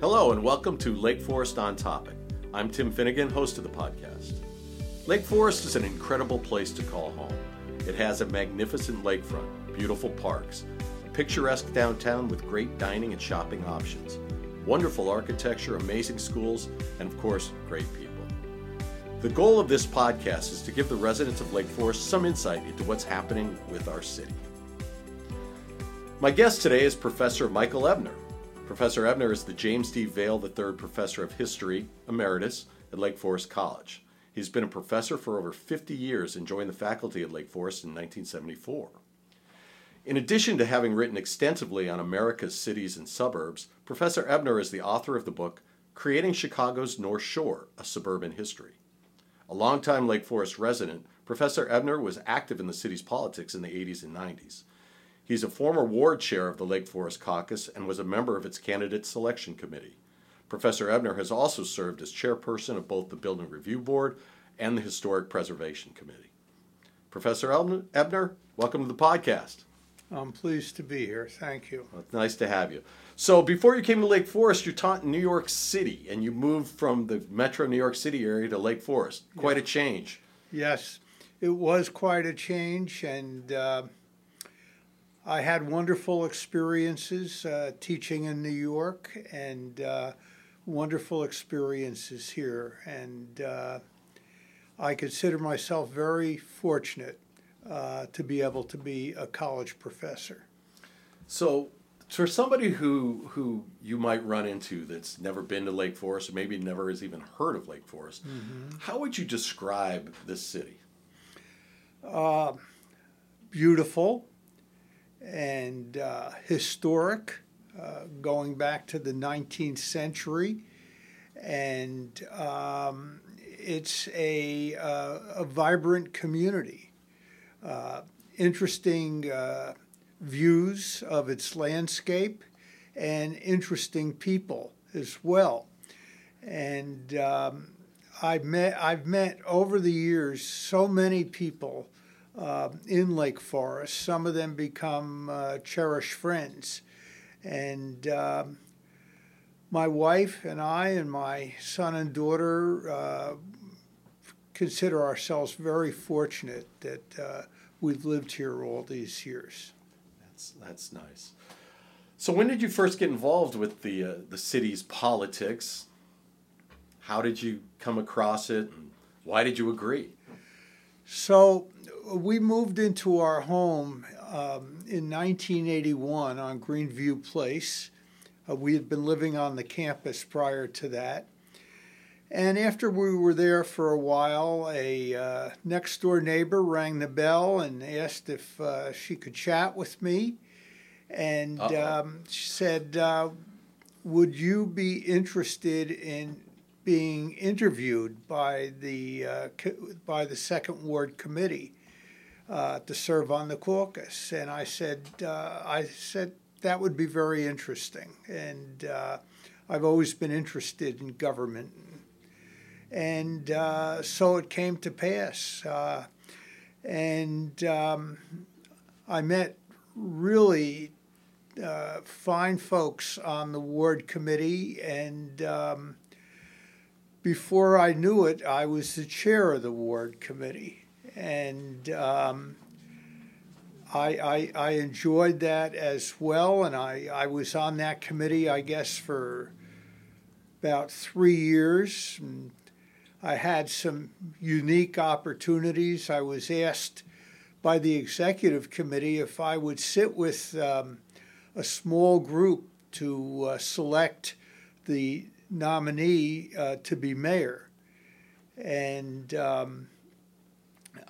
Hello, and welcome to Lake Forest on Topic. I'm Tim Finnegan, host of the podcast. Lake Forest is an incredible place to call home. It has a magnificent lakefront, beautiful parks, a picturesque downtown with great dining and shopping options, wonderful architecture, amazing schools, and of course, great people. The goal of this podcast is to give the residents of Lake Forest some insight into what's happening with our city. My guest today is Professor Michael Ebner. Professor Ebner is the James D. Vail III Professor of History, Emeritus, at Lake Forest College. He's been a professor for over 50 years and joined the faculty at Lake Forest in 1974. In addition to having written extensively on America's cities and suburbs, Professor Ebner is the author of the book Creating Chicago's North Shore, A Suburban History. A longtime Lake Forest resident, Professor Ebner was active in the city's politics in the 80s and 90s. He's a former ward chair of the Lake Forest Caucus and was a member of its candidate selection committee. Professor Ebner has also served as chairperson of both the Building Review Board and the Historic Preservation Committee. Professor Ebner, welcome to the podcast. I'm pleased to be here. Thank you. Well, it's nice to have you. So, before you came to Lake Forest, you taught in New York City and you moved from the metro New York City area to Lake Forest. Quite yeah. a change. Yes, it was quite a change, and uh, I had wonderful experiences uh, teaching in New York and uh, wonderful experiences here. And uh, I consider myself very fortunate uh, to be able to be a college professor. So, for somebody who who you might run into that's never been to Lake Forest or maybe never has even heard of Lake Forest, mm-hmm. how would you describe this city? Uh, beautiful, and uh, historic, uh, going back to the 19th century. And um, it's a, uh, a vibrant community, uh, interesting uh, views of its landscape, and interesting people as well. And um, I've met I've met over the years so many people uh, in Lake Forest. Some of them become uh, cherished friends. And um, my wife and I and my son and daughter uh, consider ourselves very fortunate that uh, we've lived here all these years. That's, that's nice. So, when did you first get involved with the, uh, the city's politics? How did you come across it? And why did you agree? So, we moved into our home um, in 1981 on Greenview Place. Uh, we had been living on the campus prior to that. And after we were there for a while, a uh, next door neighbor rang the bell and asked if uh, she could chat with me. And um, she said, uh, Would you be interested in being interviewed by the, uh, by the Second Ward Committee? uh, to serve on the caucus. And I said, uh, I said that would be very interesting. And uh, I've always been interested in government. And uh, so it came to pass. Uh, and um, I met really fine folks on the ward committee. And um, before I knew it, I was the chair of the ward committee and um, I, I, I, enjoyed that as well. And I, I was on that committee, I guess, for about three years. And I had some unique opportunities. I was asked by the executive committee if I would sit with um, a small group to uh, select the nominee uh, to be mayor. And um,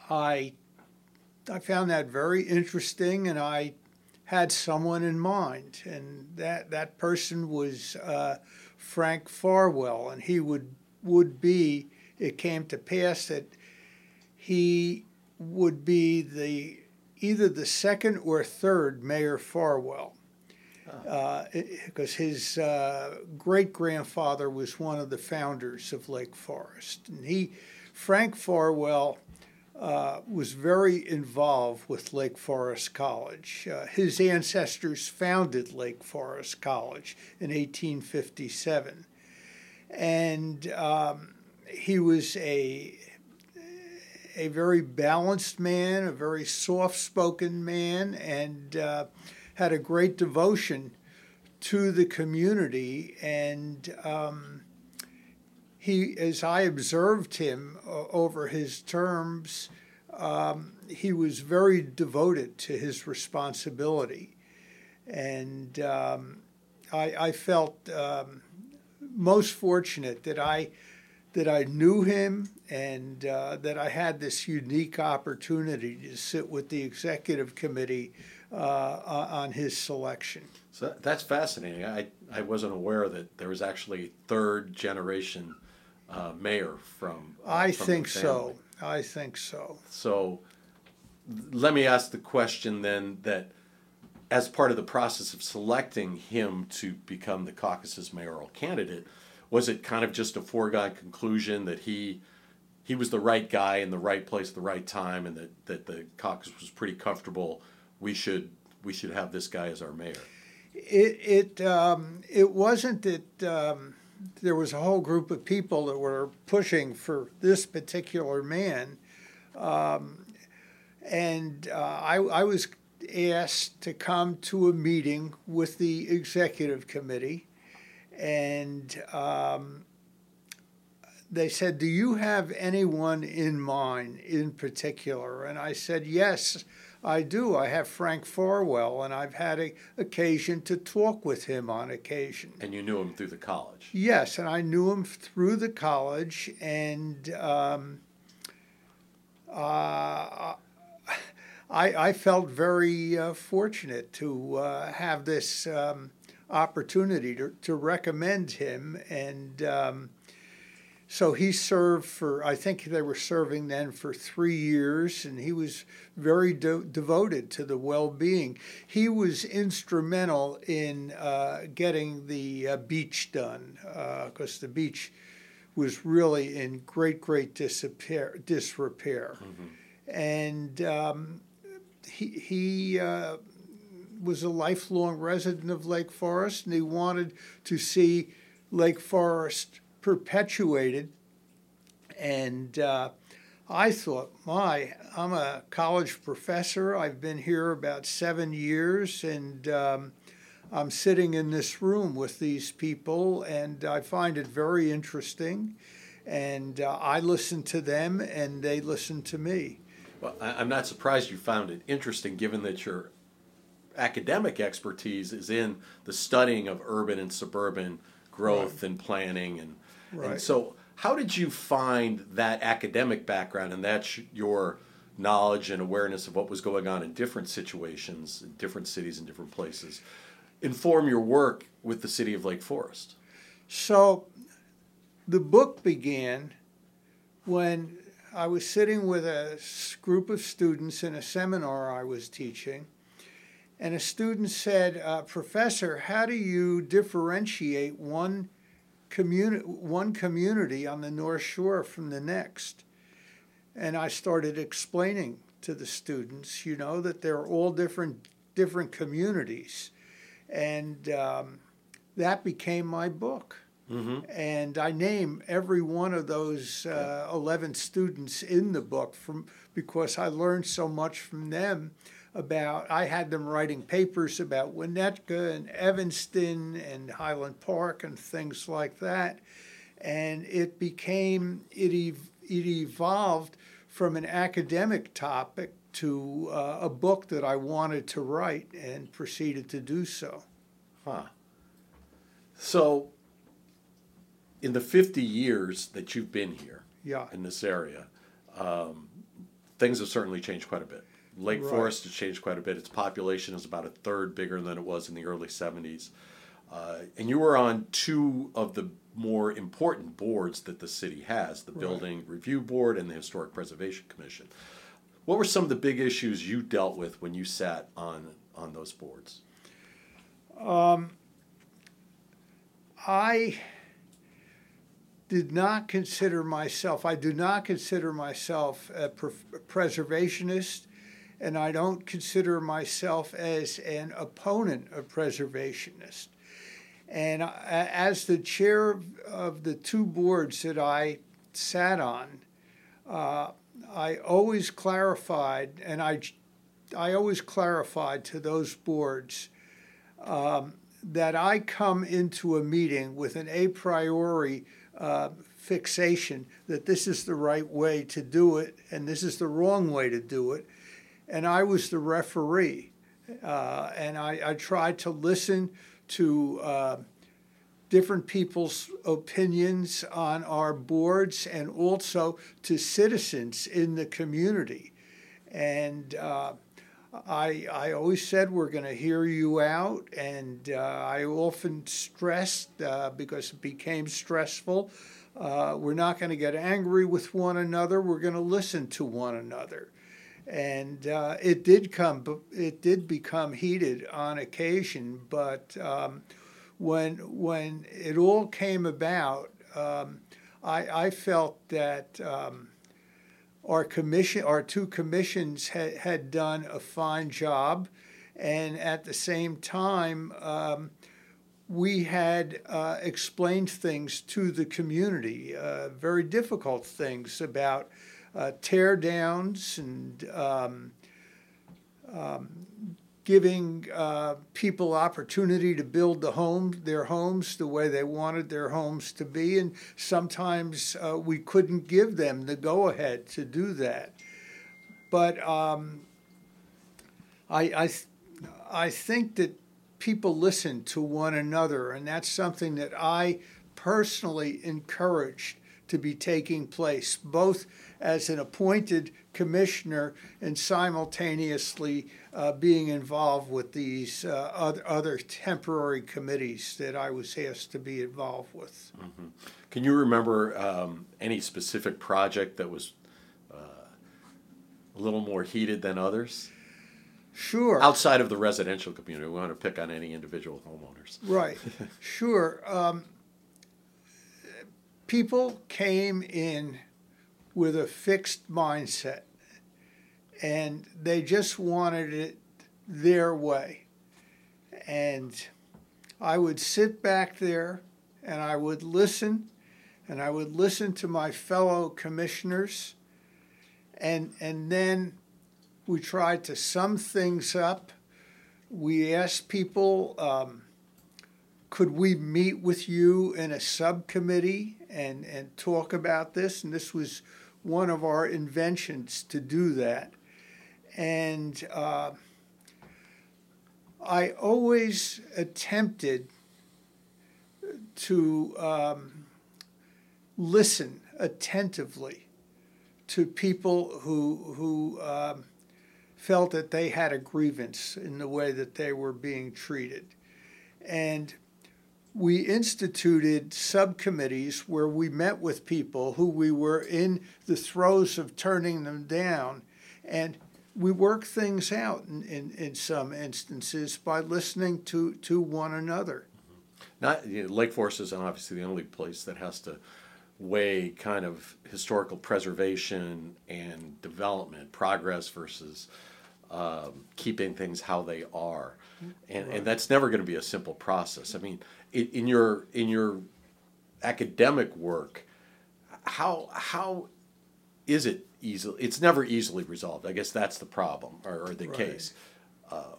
I I found that very interesting, and I had someone in mind, and that that person was uh, Frank Farwell, and he would would be. It came to pass that he would be the either the second or third Mayor Farwell, because uh, his uh, great grandfather was one of the founders of Lake Forest, and he Frank Farwell uh, was very involved with Lake Forest College. Uh, his ancestors founded Lake Forest College in 1857. And um, he was a, a very balanced man, a very soft spoken man, and uh, had a great devotion to the community. And um, he, as I observed him uh, over his terms, um, he was very devoted to his responsibility. And um, I, I, felt um, most fortunate that I that I knew him and uh, that I had this unique opportunity to sit with the executive committee uh, on his selection. So that's fascinating. I, I wasn't aware that there was actually third generation uh, mayor from. Uh, I from think so. I think so. So let me ask the question then that as part of the process of selecting him to become the caucus's mayoral candidate, was it kind of just a foregone conclusion that he he was the right guy in the right place at the right time and that, that the caucus was pretty comfortable we should we should have this guy as our mayor it it um, it wasn't that um, there was a whole group of people that were pushing for this particular man. Um, and uh, I, I was asked to come to a meeting with the executive committee. And um, they said, Do you have anyone in mind in particular? And I said, Yes. I do. I have Frank Farwell, and I've had a occasion to talk with him on occasion. And you knew him through the college. Yes, and I knew him through the college, and um, uh, I, I felt very uh, fortunate to uh, have this um, opportunity to, to recommend him, and um, so he served for, I think they were serving then for three years, and he was very de- devoted to the well being. He was instrumental in uh, getting the uh, beach done because uh, the beach was really in great, great disrepair. disrepair. Mm-hmm. And um, he, he uh, was a lifelong resident of Lake Forest, and he wanted to see Lake Forest perpetuated. And uh, I thought, my, I'm a college professor. I've been here about seven years, and um, I'm sitting in this room with these people, and I find it very interesting. And uh, I listen to them, and they listen to me. Well, I'm not surprised you found it interesting, given that your academic expertise is in the studying of urban and suburban growth right. and planning and Right. And so, how did you find that academic background and that's your knowledge and awareness of what was going on in different situations, in different cities, and different places, inform your work with the city of Lake Forest? So, the book began when I was sitting with a group of students in a seminar I was teaching, and a student said, uh, Professor, how do you differentiate one communi- one community on the North Shore from the next. And I started explaining to the students, you know, that they're all different different communities, and um, that became my book. Mm-hmm. And I name every one of those uh, 11 students in the book from because I learned so much from them about, I had them writing papers about Winnetka and Evanston and Highland Park and things like that. And it became, it, ev- it evolved from an academic topic to uh, a book that I wanted to write and proceeded to do so. Huh. So, in the 50 years that you've been here yeah. in this area, um, things have certainly changed quite a bit. Lake right. Forest has changed quite a bit. Its population is about a third bigger than it was in the early 70s. Uh, and you were on two of the more important boards that the city has the right. Building Review Board and the Historic Preservation Commission. What were some of the big issues you dealt with when you sat on, on those boards? Um, I did not consider myself, I do not consider myself a preservationist, and I don't consider myself as an opponent of preservationist. And as the chair of the two boards that I sat on, uh, I always clarified, and I, I always clarified to those boards um, that I come into a meeting with an a priori uh, fixation that this is the right way to do it and this is the wrong way to do it. And I was the referee. Uh, and I, I, tried to listen to uh, different people's opinions on our boards and also to citizens in the community. And uh, I, I always said we're going to hear you out, and uh, I often stressed uh, because it became stressful. Uh, we're not going to get angry with one another. We're going to listen to one another, and uh, it did come. It did become heated on occasion, but um, when when it all came about, um, I, I felt that. Um, our commission, our two commissions had, had done a fine job, and at the same time, um, we had uh, explained things to the community, uh, very difficult things about uh, tear downs and um, um, giving uh, people opportunity to build the home, their homes the way they wanted their homes to be, and sometimes uh, we couldn't give them the go ahead to do that. But um, I, I, I think that people listen to one another, and that's something that I personally encouraged to be taking place, both as an appointed commissioner and simultaneously uh, being involved with these uh, other, other temporary committees that I was asked to be involved with. Mm-hmm. Can you remember um, any specific project that was uh, a little more heated than others? Sure. Outside of the residential community, we want to pick on any individual homeowners. Right. sure. Um, people came in with a fixed mindset and they just wanted it their way. And I would sit back there and I would listen and I would listen to my fellow commissioners and and then we tried to sum things up. We asked people, um, could we meet with you in a subcommittee and, and talk about this? And this was one of our inventions to do that. And uh, I always attempted to um, listen attentively to people who, who um, felt that they had a grievance in the way that they were being treated. And we instituted subcommittees where we met with people who we were in the throes of turning them down and we work things out in, in, in some instances by listening to, to one another. Mm-hmm. Not you know, Lake Forest is obviously the only place that has to weigh kind of historical preservation and development, progress versus um, keeping things how they are, and right. and that's never going to be a simple process. I mean, in, in your in your academic work, how how is it easily? It's never easily resolved. I guess that's the problem or, or the right. case. Uh,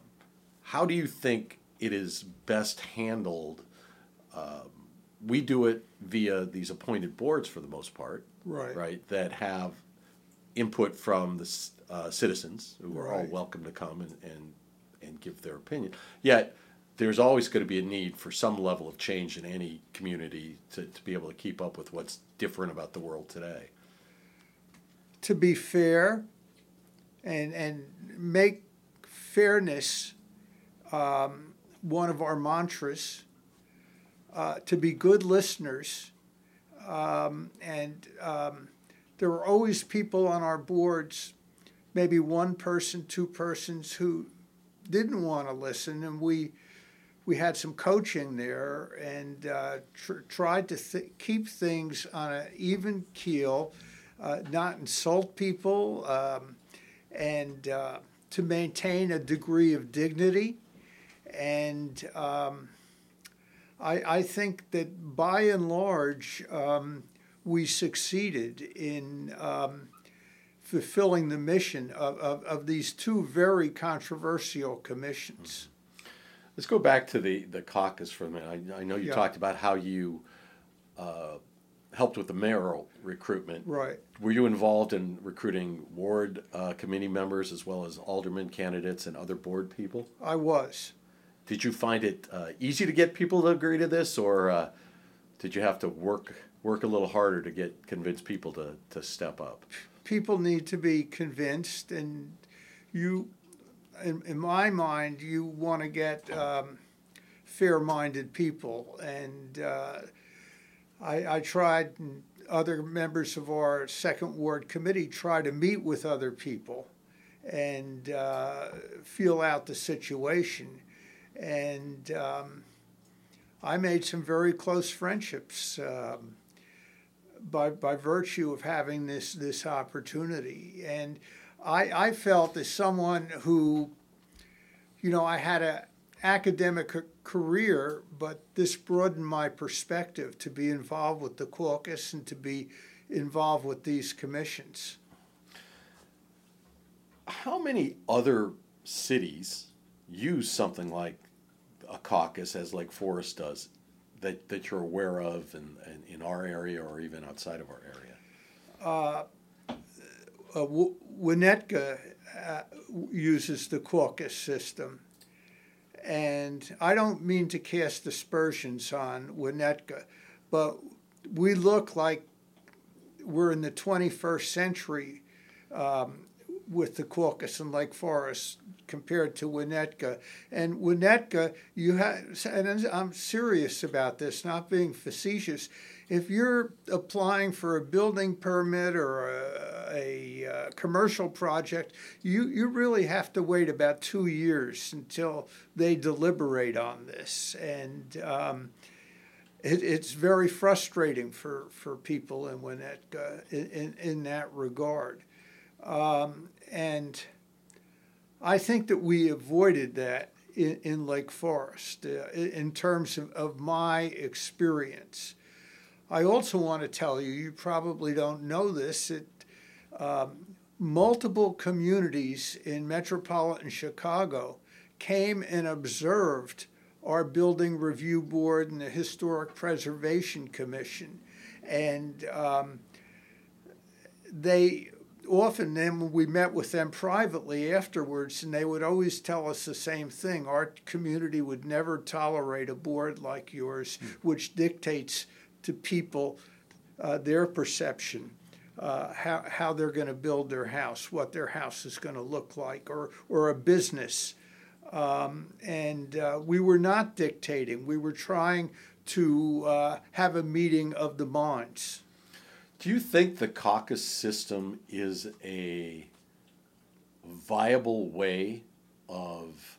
how do you think it is best handled? Um, we do it via these appointed boards for the most part, right? Right, that have input from the uh, citizens who are all welcome to come and, and and give their opinion. Yet there's always going to be a need for some level of change in any community to, to be able to keep up with what's different about the world today to be fair and, and make fairness um, one of our mantras, uh, to be good listeners. Um, and um, there were always people on our boards, maybe one person, two persons, who didn't want to listen, and we we had some coaching there and uh, tr- tried to th- keep things on an even keel, uh, not insult people, um, and uh, to maintain a degree of dignity. And um, I, I, think that by and large, um, we succeeded in um, fulfilling the mission of, of, of, these two very controversial commissions. Let's go back to the, the caucus for a minute. I, I know you yeah. talked about how you uh, helped with the mayoral recruitment. Right. Were you involved in recruiting ward uh, committee members as well as alderman candidates and other board people? I was. Did you find it uh, easy to get people to agree to this, or uh, did you have to work work a little harder to get convince people to, to step up? People need to be convinced, and you in, in my mind, you want to get um, fair-minded people, and uh, I, I tried. And other members of our second ward committee try to meet with other people and uh, feel out the situation. And um, I made some very close friendships um, by by virtue of having this this opportunity. And I, I felt as someone who, you know, I had an academic career, but this broadened my perspective to be involved with the caucus and to be involved with these commissions. How many other cities use something like a caucus as Lake Forest does that, that you're aware of in, in, in our area or even outside of our area? Uh, uh, Winnetka uh, uses the caucus system. And I don't mean to cast aspersions on Winnetka, but we look like we're in the 21st century um, with the caucus and Lake Forest compared to Winnetka. And Winnetka, you have, and I'm serious about this, not being facetious if you're applying for a building permit or a, a, a, uh, commercial project, you, you really have to wait about two years until they deliberate on this. And um, it, it's very frustrating for, for people in, Winnetka in, in, in that regard. Um, and I think that we avoided that in, in Lake Forest uh, in terms of, of my experience. I also want to tell you, you probably don't know this, that um, multiple communities in metropolitan Chicago came and observed our building review board and the Historic Preservation Commission. And um, they often then we met with them privately afterwards and they would always tell us the same thing our community would never tolerate a board like yours mm. which dictates to people uh, their perception, uh, how, how they're going to build their house, what their house is going to look like, or, or a business. Um, and uh, we were not dictating, we were trying to uh, have a meeting of the minds. Do you think the caucus system is a viable way of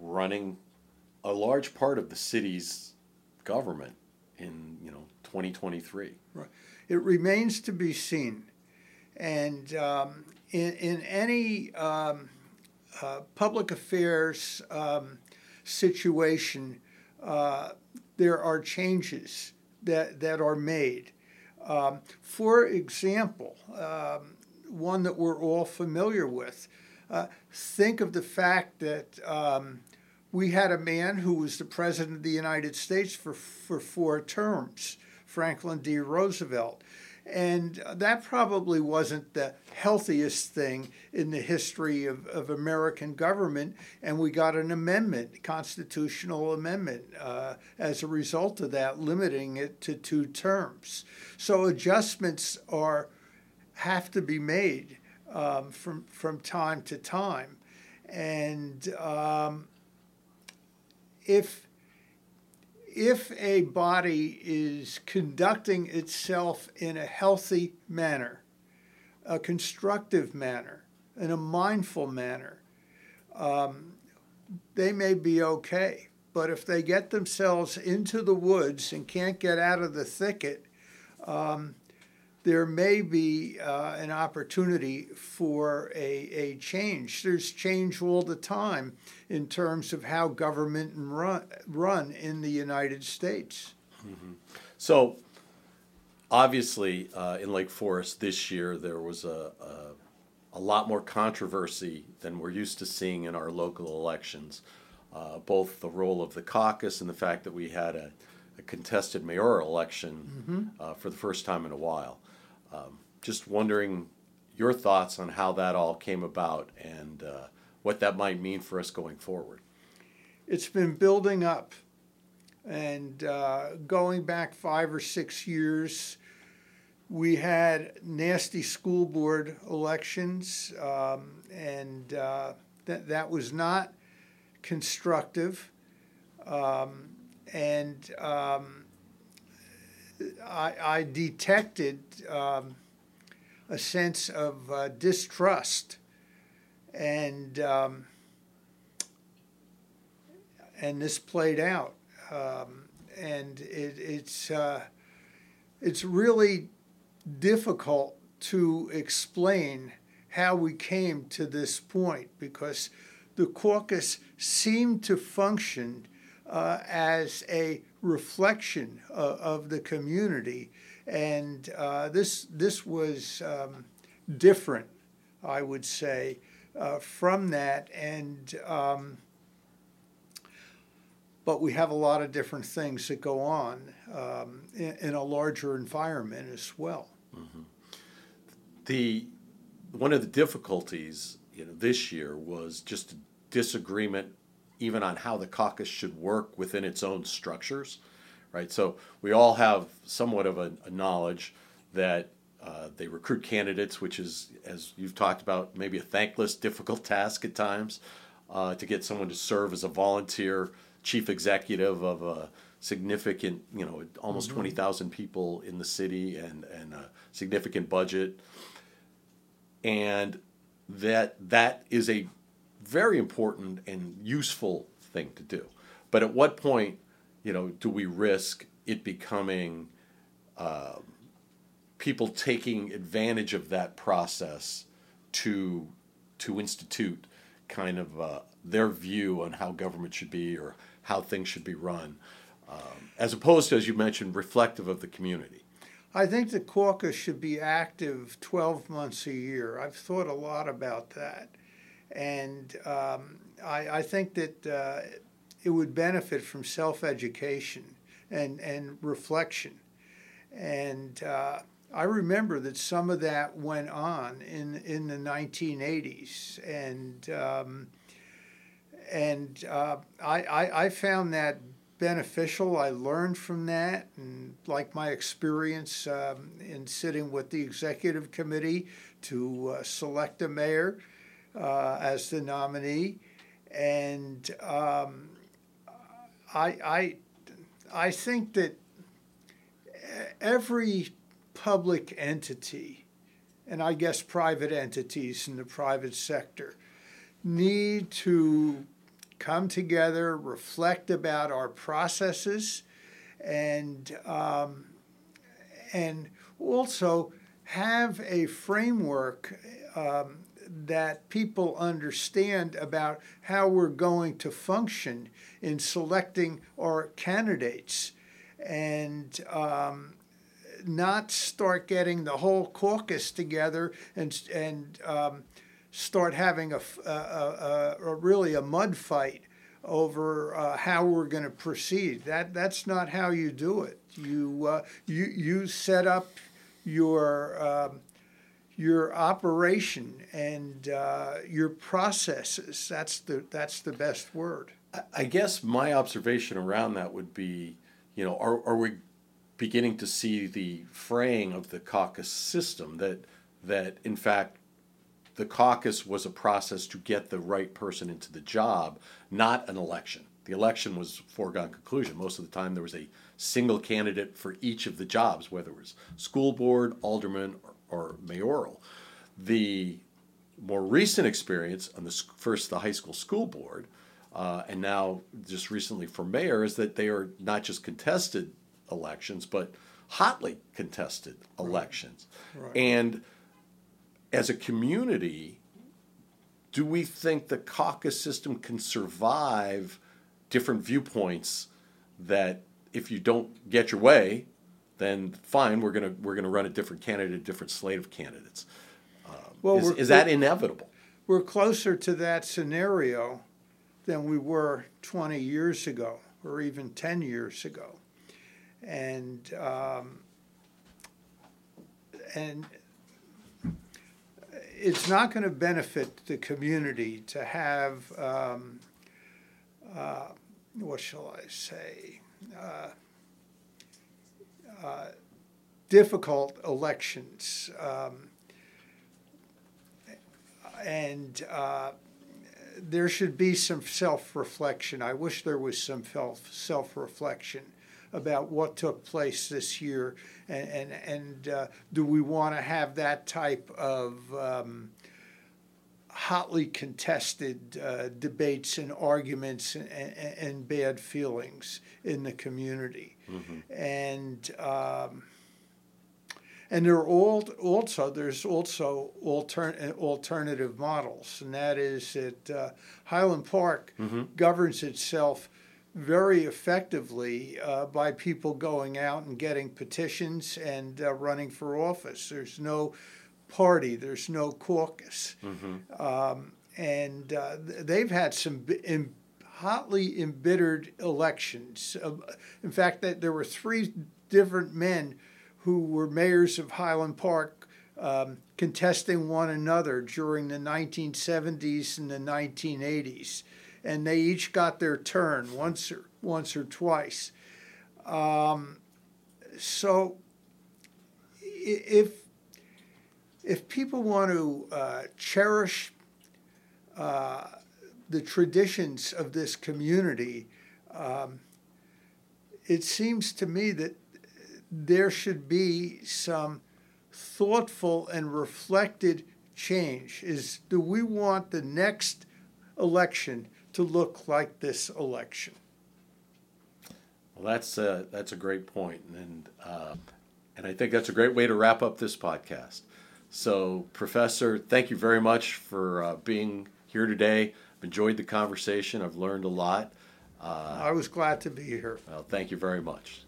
running a large part of the city's government? in you know 2023. Right. It remains to be seen, and um, in in any um, uh, public affairs um, situation, uh, there are changes that that are made. Um, for example, um, one that we're all familiar with. Uh, think of the fact that um, we had a man who was the president of the United States for, for four terms, Franklin D. Roosevelt. And that probably wasn't the healthiest thing in the history of, of American government. And we got an amendment, constitutional amendment, uh, as a result of that, limiting it to two terms. So adjustments are have to be made um, from from time to time, and um, if if a body is conducting itself in a healthy manner, a constructive manner, in a mindful manner, um, they may be okay. but if they get themselves into the woods and can't get out of the thicket, um, there may be uh, an opportunity for a, a change. There's change all the time in terms of how government run, run in the United States. Mm-hmm. So, obviously, uh, in Lake Forest this year, there was a, a, a, lot more controversy than we're used to seeing in our local elections. Uh, both the role of the caucus and the fact that we had a, a contested mayoral election mm-hmm. uh, for the first time in a while. Um, just wondering your thoughts on how that all came about and uh, what that might mean for us going forward. It's been building up and uh, going back five or six years, we had nasty school board elections, um, and uh, that that was not constructive. Um, and um, I, I, detected um, a sense of uh, distrust, and um, and this played out. Um, and it, it's uh, it's really difficult to explain how we came to this point because the caucus seemed to function uh, as a reflection of, of the community, and uh, this this was um, different, I would say, uh, from that, and um, but we have a lot of different things that go on um, in, in, a larger environment as well. Mm-hmm. The one of the difficulties you know this year was just disagreement even on how the caucus should work within its own structures, right? So we all have somewhat of a, a knowledge that uh, they recruit candidates, which is, as you've talked about, maybe a thankless, difficult task at times uh, to get someone to serve as a volunteer chief executive of a significant, you know, almost mm-hmm. 20,000 people in the city and, and a significant budget. And that that is a very important and useful thing to do. But at what point, you know, do we risk it becoming uh, people taking advantage of that process to to institute kind of uh, their view on how government should be or how things should be run, um, as opposed to, as you mentioned, reflective of the community. I think the caucus should be active 12 months a year. I've thought a lot about that. And um, I, I, think that uh, it would benefit from self education and, and reflection. And uh, I remember that some of that went on in, in the 1980s. And um, and uh, I, I, I, found that beneficial. I learned from that, and like my experience um, in sitting with the executive committee to uh, select a mayor uh, as the nominee, and um, I, I, I think that every public entity, and I guess private entities in the private sector, need to come together, reflect about our processes, and um, and also have a framework um, that people understand about how we're going to function in selecting our candidates, and um, not start getting the whole caucus together and and um, start having a, a, a, a really a mud fight over uh, how we're going to proceed. That that's not how you do it. You uh, you you set up your um, your operation and uh, your processes. That's the that's the best word. I guess my observation around that would be, you know, are are we beginning to see the fraying of the caucus system that that in fact the caucus was a process to get the right person into the job, not an election. The election was foregone conclusion. Most of the time, there was a single candidate for each of the jobs, whether it was school board, alderman, or, or mayoral. The more recent experience on the first the high school school board uh, and now just recently for mayor, is that they are not just contested elections, but hotly contested elections. Right. And as a community, do we think the caucus system can survive different viewpoints that if you don't get your way, then fine, we're gonna we're gonna run a different candidate, a different slate of candidates. Um, Well, is, is that inevitable? We're closer to that scenario than we were 20 years ago or even 10 years ago. And, um, and it's not going to benefit the community to have, um, uh, what shall I say, uh, uh, difficult elections. Um, and uh, there should be some self-reflection. I wish there was some self self-reflection about what took place this year, and and, and uh, do we want to have that type of um, hotly contested uh, debates and arguments and, and, and bad feelings in the community, and. Um, and there are all, also there's also altern, alternative models, and that is that uh, Highland Park governs itself very effectively uh, by people going out and getting petitions and uh, running for office. There's no party, there's no caucus, um, and uh, they've had some em- hotly embittered elections. Uh, in fact, that there were three different men who were mayors of Highland Park um, contesting one another during the 1970s and the 1980s, and they each got their turn once or once or twice. Um, so, if if people want to uh, cherish uh, the traditions of this community, um, it seems to me that there should be some thoughtful and reflected change. Is do we want the next election to look like this election? Well, that's a, that's a great point, and uh, and I think that's a great way to wrap up this podcast. So, Professor, thank you very much for uh, being here today. Enjoyed the conversation. I've learned a lot. Uh, I was glad to be here. well, thank you very much.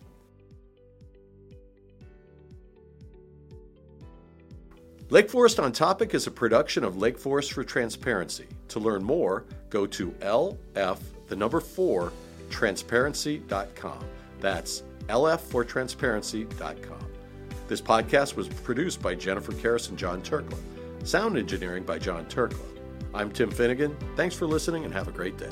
Lake Forest on Topic is a production of Lake Forest for Transparency. To learn more, go to LF, the number 4, transparency.com. That's lf4transparency.com. This podcast was produced by Jennifer Karras and John Turkla. Sound engineering by John Turkla. I'm Tim Finnegan. Thanks for listening and have a great day.